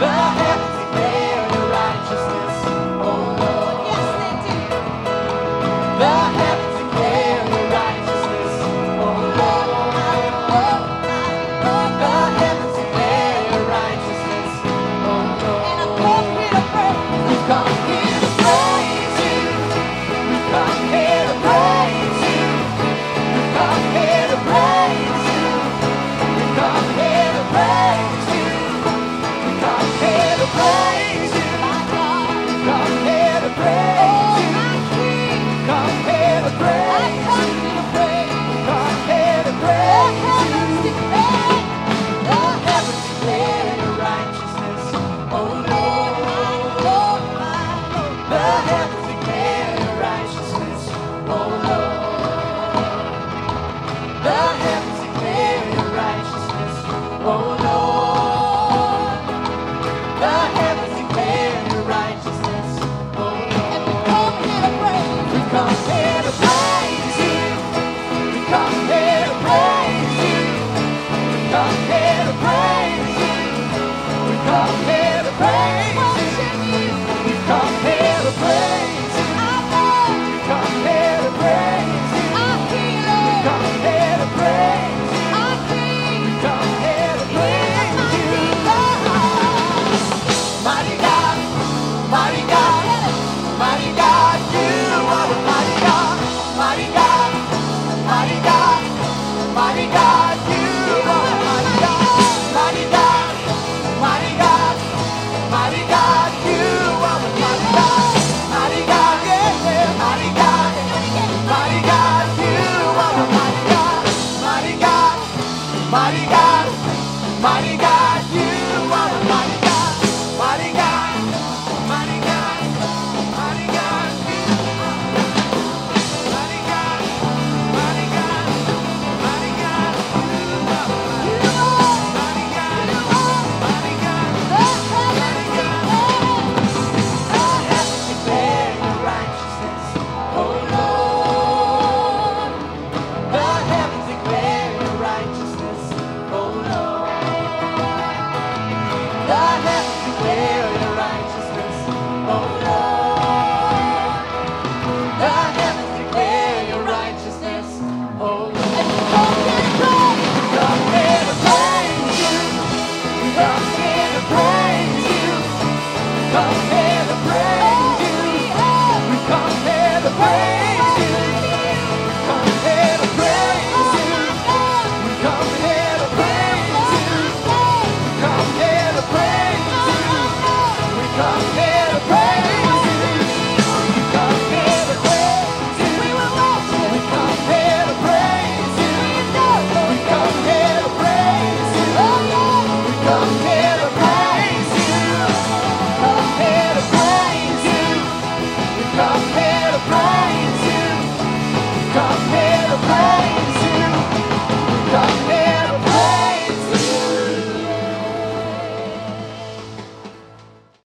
Bye.